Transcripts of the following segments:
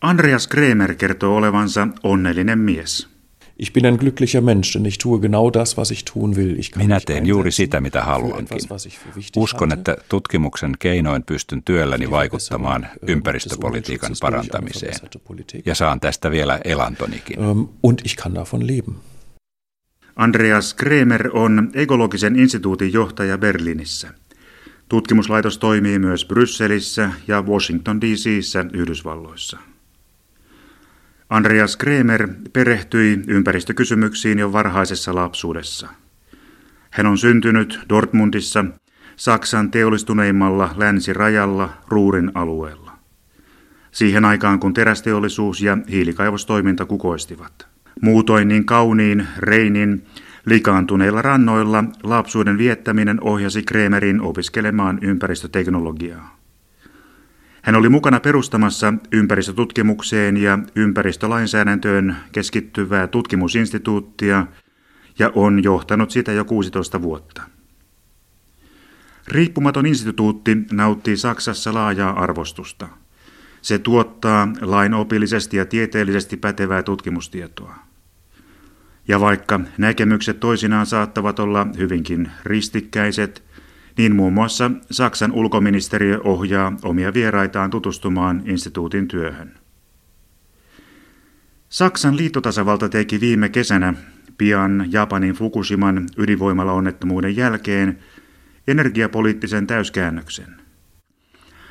Andreas Kremer kertoo olevansa onnellinen mies. Ich bin ein glücklicher Mensch, denn ich tue genau das, was ich tun will. Ich Minä teen juuri sitä, mitä haluankin. Uskon, että tutkimuksen keinoin pystyn työlläni vaikuttamaan ympäristöpolitiikan parantamiseen. Ja saan tästä vielä elantonikin. Ähm, und ich kann davon leben. Andreas Kremer on ekologisen instituutin johtaja Berliinissä. Tutkimuslaitos toimii myös Brysselissä ja Washington DCissä Yhdysvalloissa. Andreas Kremer perehtyi ympäristökysymyksiin jo varhaisessa lapsuudessa. Hän on syntynyt Dortmundissa, Saksan teollistuneimmalla länsirajalla Ruurin alueella. Siihen aikaan kun terästeollisuus ja hiilikaivostoiminta kukoistivat. Muutoin niin kauniin Reinin likaantuneilla rannoilla lapsuuden viettäminen ohjasi Kremerin opiskelemaan ympäristöteknologiaa. Hän oli mukana perustamassa ympäristötutkimukseen ja ympäristölainsäädäntöön keskittyvää tutkimusinstituuttia ja on johtanut sitä jo 16 vuotta. Riippumaton instituutti nauttii Saksassa laajaa arvostusta. Se tuottaa lainopillisesti ja tieteellisesti pätevää tutkimustietoa. Ja vaikka näkemykset toisinaan saattavat olla hyvinkin ristikkäiset – niin muun muassa Saksan ulkoministeriö ohjaa omia vieraitaan tutustumaan instituutin työhön. Saksan liittotasavalta teki viime kesänä pian Japanin Fukushiman ydinvoimalaonnettomuuden jälkeen energiapoliittisen täyskäännöksen.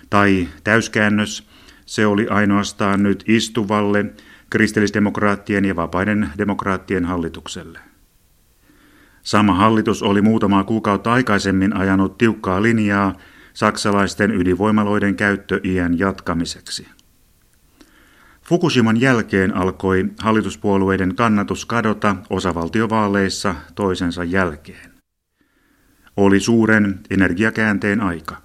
Tai täyskäännös, se oli ainoastaan nyt istuvalle kristillisdemokraattien ja vapaiden demokraattien hallitukselle. Sama hallitus oli muutamaa kuukautta aikaisemmin ajanut tiukkaa linjaa saksalaisten ydinvoimaloiden käyttöiän jatkamiseksi. Fukushiman jälkeen alkoi hallituspuolueiden kannatus kadota osavaltiovaaleissa toisensa jälkeen. Oli suuren energiakäänteen aika.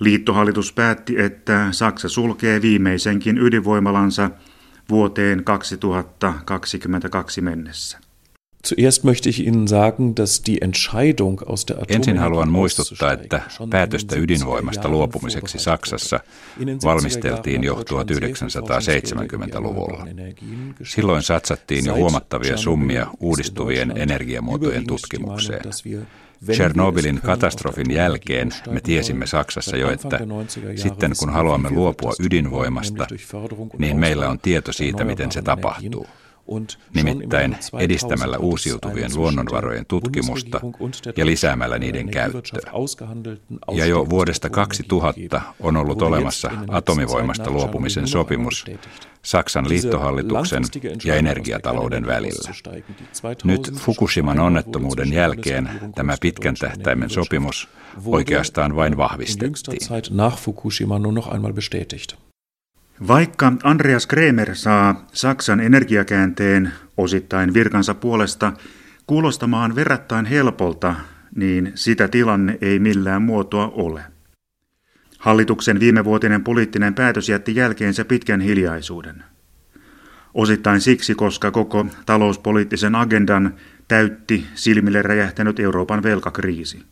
Liittohallitus päätti, että Saksa sulkee viimeisenkin ydinvoimalansa vuoteen 2022 mennessä. Zuerst möchte ich Ihnen sagen, dass die Entscheidung aus der Ensin haluan muistuttaa, että päätöstä ydinvoimasta luopumiseksi Saksassa valmisteltiin jo 1970-luvulla. Silloin satsattiin jo huomattavia summia uudistuvien energiamuotojen tutkimukseen. Chernobylin katastrofin jälkeen me tiesimme Saksassa jo, että sitten kun haluamme luopua ydinvoimasta, niin meillä on tieto siitä, miten se tapahtuu nimittäin edistämällä uusiutuvien luonnonvarojen tutkimusta ja lisäämällä niiden käyttöä. Ja jo vuodesta 2000 on ollut olemassa atomivoimasta luopumisen sopimus Saksan liittohallituksen ja energiatalouden välillä. Nyt Fukushiman onnettomuuden jälkeen tämä pitkän tähtäimen sopimus oikeastaan vain vahvistettiin. Vaikka Andreas Kremer saa Saksan energiakäänteen osittain virkansa puolesta kuulostamaan verrattain helpolta, niin sitä tilanne ei millään muotoa ole. Hallituksen viimevuotinen poliittinen päätös jätti jälkeensä pitkän hiljaisuuden. Osittain siksi, koska koko talouspoliittisen agendan täytti silmille räjähtänyt Euroopan velkakriisi.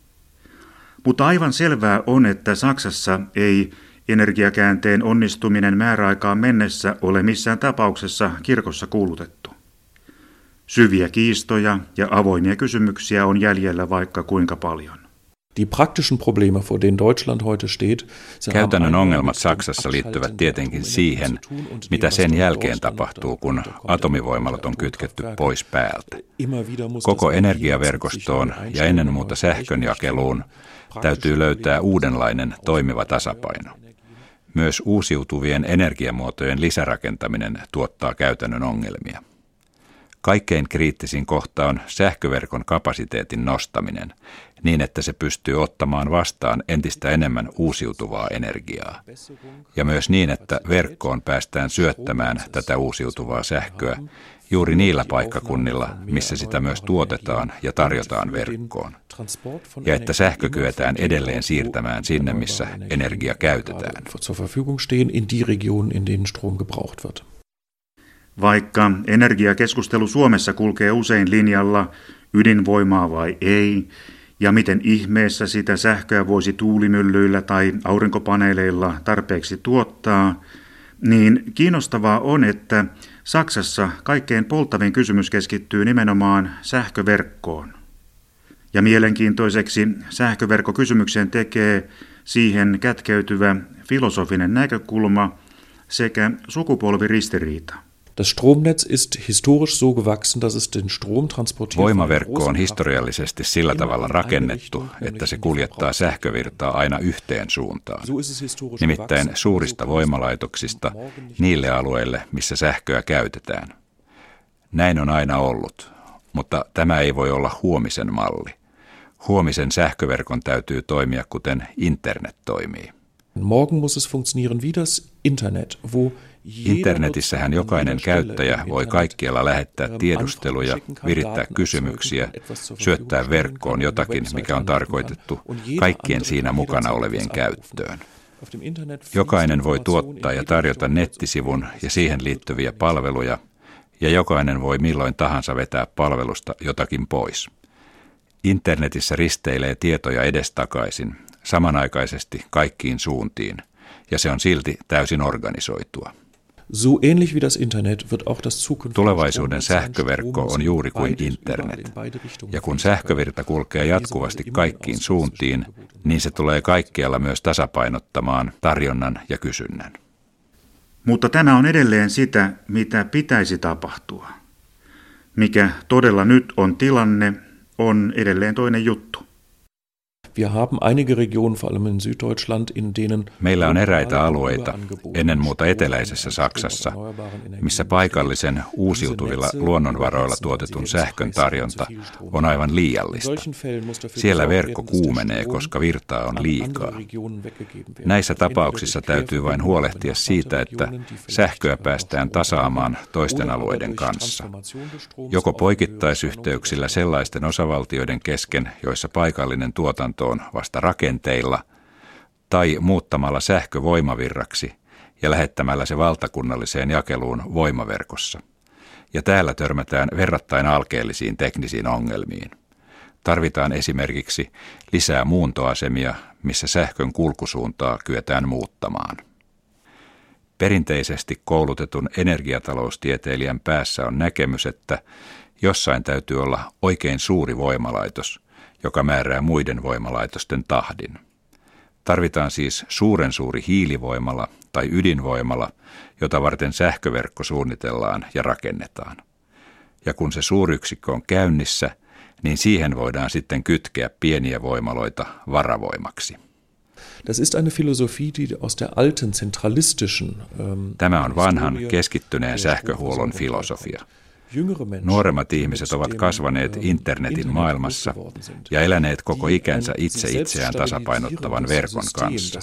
Mutta aivan selvää on, että Saksassa ei Energiakäänteen onnistuminen määräaikaan mennessä ole missään tapauksessa kirkossa kuulutettu. Syviä kiistoja ja avoimia kysymyksiä on jäljellä vaikka kuinka paljon. Die praktischen Probleme, vor denen Deutschland heute steht, Käytännön ongelmat Saksassa liittyvät tietenkin siihen, mitä sen jälkeen tapahtuu, kun atomivoimalat on kytketty pois päältä. Koko energiaverkostoon ja ennen muuta sähkönjakeluun täytyy löytää uudenlainen toimiva tasapaino. Myös uusiutuvien energiamuotojen lisärakentaminen tuottaa käytännön ongelmia. Kaikkein kriittisin kohta on sähköverkon kapasiteetin nostaminen niin, että se pystyy ottamaan vastaan entistä enemmän uusiutuvaa energiaa. Ja myös niin, että verkkoon päästään syöttämään tätä uusiutuvaa sähköä juuri niillä paikkakunnilla, missä sitä myös tuotetaan ja tarjotaan verkkoon. Ja että sähkö kyetään edelleen siirtämään sinne, missä energia käytetään. Vaikka energiakeskustelu Suomessa kulkee usein linjalla ydinvoimaa vai ei, ja miten ihmeessä sitä sähköä voisi tuulimyllyillä tai aurinkopaneeleilla tarpeeksi tuottaa, niin kiinnostavaa on, että Saksassa kaikkein polttavin kysymys keskittyy nimenomaan sähköverkkoon. Ja mielenkiintoiseksi sähköverkkokysymykseen tekee siihen kätkeytyvä filosofinen näkökulma sekä sukupolviristiriita. Das Stromnetz ist historisch so gewachsen, dass es den Strom transportiert. Voimaverkko on historiallisesti sillä tavalla rakennettu, että se kuljettaa sähkövirtaa aina yhteen suuntaan. Nimittäin suurista voimalaitoksista niille alueille, missä sähköä käytetään. Näin on aina ollut, mutta tämä ei voi olla huomisen malli. Huomisen sähköverkon täytyy toimia kuten internet toimii. Morgen muss es funktionieren wie das Internet, wo Internetissähän jokainen käyttäjä voi kaikkialla lähettää tiedusteluja, virittää kysymyksiä, syöttää verkkoon jotakin, mikä on tarkoitettu kaikkien siinä mukana olevien käyttöön. Jokainen voi tuottaa ja tarjota nettisivun ja siihen liittyviä palveluja, ja jokainen voi milloin tahansa vetää palvelusta jotakin pois. Internetissä risteilee tietoja edestakaisin, samanaikaisesti kaikkiin suuntiin, ja se on silti täysin organisoitua. Tulevaisuuden sähköverkko on juuri kuin internet. Ja kun sähkövirta kulkee jatkuvasti kaikkiin suuntiin, niin se tulee kaikkialla myös tasapainottamaan tarjonnan ja kysynnän. Mutta tämä on edelleen sitä, mitä pitäisi tapahtua. Mikä todella nyt on tilanne, on edelleen toinen juttu. Wir haben einige Regionen, vor allem in Süddeutschland, in denen Meillä on eräitä alueita, ennen muuta eteläisessä Saksassa, missä paikallisen uusiutuvilla luonnonvaroilla tuotetun sähkön tarjonta on aivan liiallista. Siellä verkko kuumenee, koska virtaa on liikaa. Näissä tapauksissa täytyy vain huolehtia siitä, että sähköä päästään tasaamaan toisten alueiden kanssa. Joko poikittaisyhteyksillä sellaisten osavaltioiden kesken, joissa paikallinen tuotanto tuotantoon vasta rakenteilla tai muuttamalla sähkö voimavirraksi ja lähettämällä se valtakunnalliseen jakeluun voimaverkossa. Ja täällä törmätään verrattain alkeellisiin teknisiin ongelmiin. Tarvitaan esimerkiksi lisää muuntoasemia, missä sähkön kulkusuuntaa kyetään muuttamaan. Perinteisesti koulutetun energiataloustieteilijän päässä on näkemys, että jossain täytyy olla oikein suuri voimalaitos, joka määrää muiden voimalaitosten tahdin. Tarvitaan siis suuren suuri hiilivoimala tai ydinvoimala, jota varten sähköverkko suunnitellaan ja rakennetaan. Ja kun se suuryksikkö on käynnissä, niin siihen voidaan sitten kytkeä pieniä voimaloita varavoimaksi. Das ist eine Philosophie, die aus der alten zentralistischen ähm, Tämä on vanhan keskittyneen sähköhuollon filosofia. Nuoremmat ihmiset ovat kasvaneet internetin maailmassa ja eläneet koko ikänsä itse itseään tasapainottavan verkon kanssa.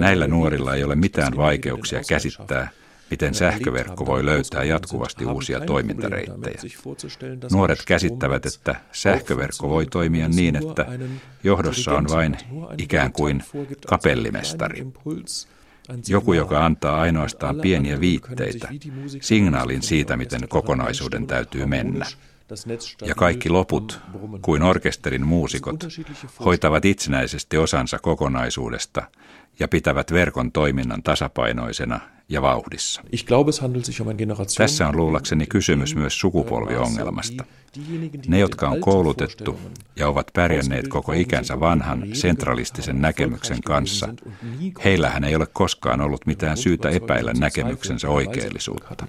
Näillä nuorilla ei ole mitään vaikeuksia käsittää, miten sähköverkko voi löytää jatkuvasti uusia toimintareittejä. Nuoret käsittävät, että sähköverkko voi toimia niin, että johdossa on vain ikään kuin kapellimestari. Joku, joka antaa ainoastaan pieniä viitteitä, signaalin siitä, miten kokonaisuuden täytyy mennä. Ja kaikki loput, kuin orkesterin muusikot, hoitavat itsenäisesti osansa kokonaisuudesta ja pitävät verkon toiminnan tasapainoisena ja vauhdissa. Um Tässä on luulakseni kysymys myös sukupolviongelmasta. Ne, jotka on koulutettu ja ovat pärjänneet koko ikänsä vanhan sentralistisen näkemyksen kanssa, heillähän ei ole koskaan ollut mitään syytä epäillä näkemyksensä oikeellisuutta.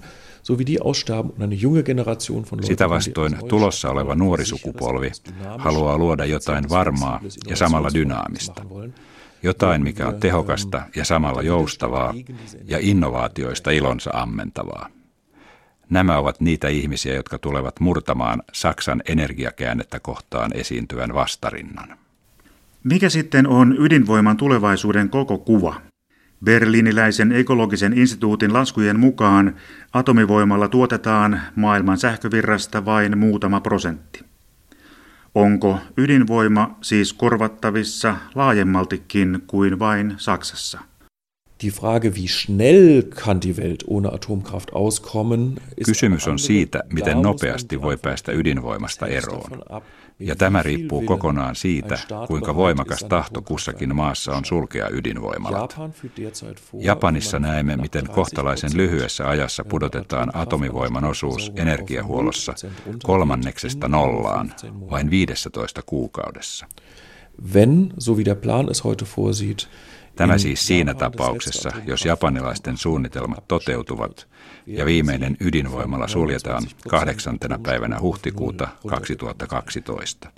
Sitä vastoin tulossa oleva nuori sukupolvi haluaa luoda jotain varmaa ja samalla dynaamista. Jotain, mikä on tehokasta ja samalla joustavaa ja innovaatioista ilonsa ammentavaa. Nämä ovat niitä ihmisiä, jotka tulevat murtamaan Saksan energiakäännettä kohtaan esiintyvän vastarinnan. Mikä sitten on ydinvoiman tulevaisuuden koko kuva? Berliiniläisen ekologisen instituutin laskujen mukaan atomivoimalla tuotetaan maailman sähkövirrasta vain muutama prosentti. Onko ydinvoima siis korvattavissa laajemmaltikin kuin vain Saksassa? Die Frage, wie schnell kann die Welt ohne Atomkraft auskommen, Kysymys on siitä, miten nopeasti voi päästä ydinvoimasta eroon. Ja tämä riippuu kokonaan siitä, kuinka voimakas tahto kussakin maassa on sulkea ydinvoimalat. Japanissa näemme, miten kohtalaisen lyhyessä ajassa pudotetaan atomivoiman osuus energiahuollossa kolmanneksesta nollaan vain 15 kuukaudessa. Wenn, so wie der Plan es heute vorsieht, Tämä siis siinä tapauksessa, jos japanilaisten suunnitelmat toteutuvat ja viimeinen ydinvoimala suljetaan kahdeksantena päivänä huhtikuuta 2012.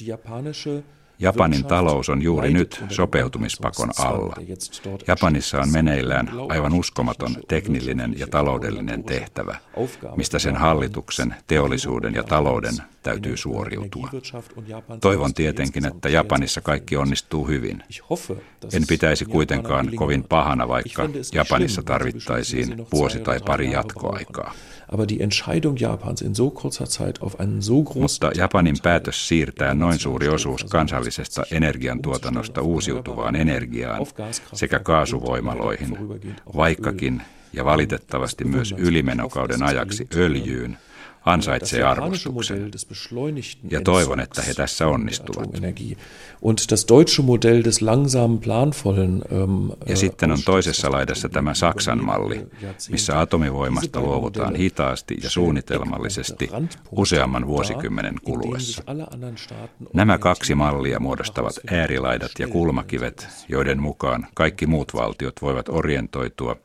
Japanin talous on juuri nyt sopeutumispakon alla. Japanissa on meneillään aivan uskomaton teknillinen ja taloudellinen tehtävä, mistä sen hallituksen, teollisuuden ja talouden täytyy suoriutua. Toivon tietenkin, että Japanissa kaikki onnistuu hyvin. En pitäisi kuitenkaan kovin pahana, vaikka Japanissa tarvittaisiin vuosi tai pari jatkoaikaa. Aber die Entscheidung Japans in so kurzer Zeit auf einen so großen Mutta Japanin päätös siirtää noin suuri osuus kansallisesta energiantuotannosta uusiutuvaan energiaan sekä kaasuvoimaloihin, vaikkakin ja valitettavasti myös ylimenokauden ajaksi öljyyn – ansaitsee arvostuksen. Ja toivon, että he tässä onnistuvat. Ähm, ja sitten on toisessa laidassa tämä Saksan malli, missä atomivoimasta luovutaan hitaasti ja suunnitelmallisesti useamman vuosikymmenen kuluessa. Nämä kaksi mallia muodostavat äärilaidat ja kulmakivet, joiden mukaan kaikki muut valtiot voivat orientoitua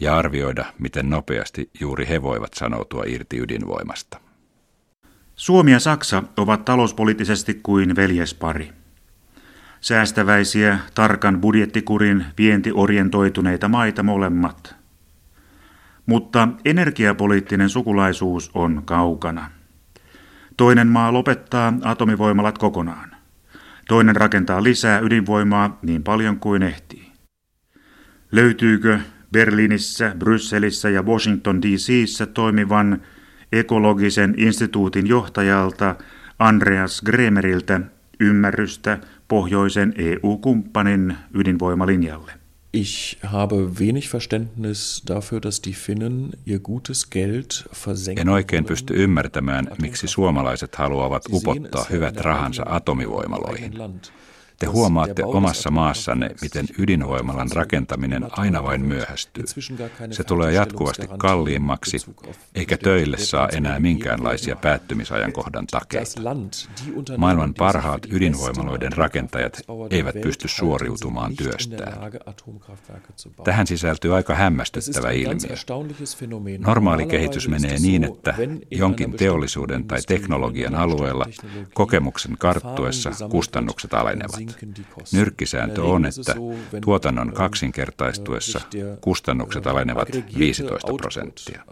ja arvioida, miten nopeasti juuri he voivat sanoutua irti ydinvoimasta. Suomi ja Saksa ovat talouspoliittisesti kuin veljespari. Säästäväisiä, tarkan budjettikurin, vientiorientoituneita maita molemmat. Mutta energiapoliittinen sukulaisuus on kaukana. Toinen maa lopettaa atomivoimalat kokonaan. Toinen rakentaa lisää ydinvoimaa niin paljon kuin ehtii. Löytyykö Berliinissä, Brysselissä ja Washington DCissä toimivan ekologisen instituutin johtajalta Andreas Gremeriltä ymmärrystä pohjoisen EU-kumppanin ydinvoimalinjalle. Ich habe wenig Verständnis dafür, dass die Finnen ihr gutes Geld versenken. En oikein pysty ymmärtämään, miksi suomalaiset haluavat upottaa hyvät rahansa atomivoimaloihin. Te huomaatte omassa maassanne, miten ydinvoimalan rakentaminen aina vain myöhästyy. Se tulee jatkuvasti kalliimmaksi, eikä töille saa enää minkäänlaisia päättymisajankohdan takeita. Maailman parhaat ydinvoimaloiden rakentajat eivät pysty suoriutumaan työstään. Tähän sisältyy aika hämmästyttävä ilmiö. Normaali kehitys menee niin, että jonkin teollisuuden tai teknologian alueella kokemuksen karttuessa kustannukset alenevat. Nyrkkisääntö on, että tuotannon kaksinkertaistuessa kustannukset alenevat 15 prosenttia.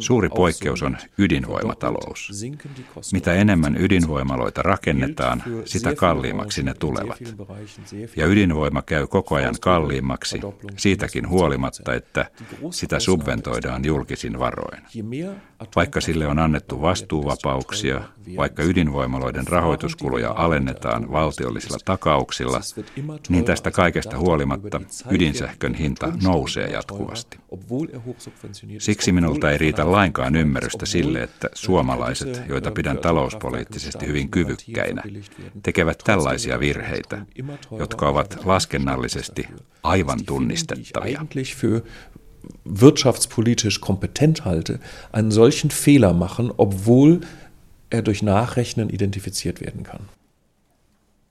Suuri poikkeus on ydinvoimatalous. Mitä enemmän ydinvoimaloita rakennetaan, sitä kalliimmaksi ne tulevat. Ja ydinvoima käy koko ajan kalliimmaksi, siitäkin huolimatta, että sitä subventoidaan julkisin varoin. Vaikka sille on annettu vastuuvapauksia, vaikka ydinvoimaloiden rahoituskuluja alennetaan valtiollisilla takauksilla, niin tästä kaikesta huolimatta ydinsähkön hinta nousee jatkuvasti. Siksi minulta ei riitä lainkaan ymmärrystä sille, että suomalaiset, joita pidän talouspoliittisesti hyvin kyvykkäinä, tekevät tällaisia virheitä, jotka ovat laskennallisesti aivan tunnistettavia wirtschaftspolitisch kompetent halte, einen solchen Fehler machen, obwohl er durch Nachrechnen identifiziert werden kann.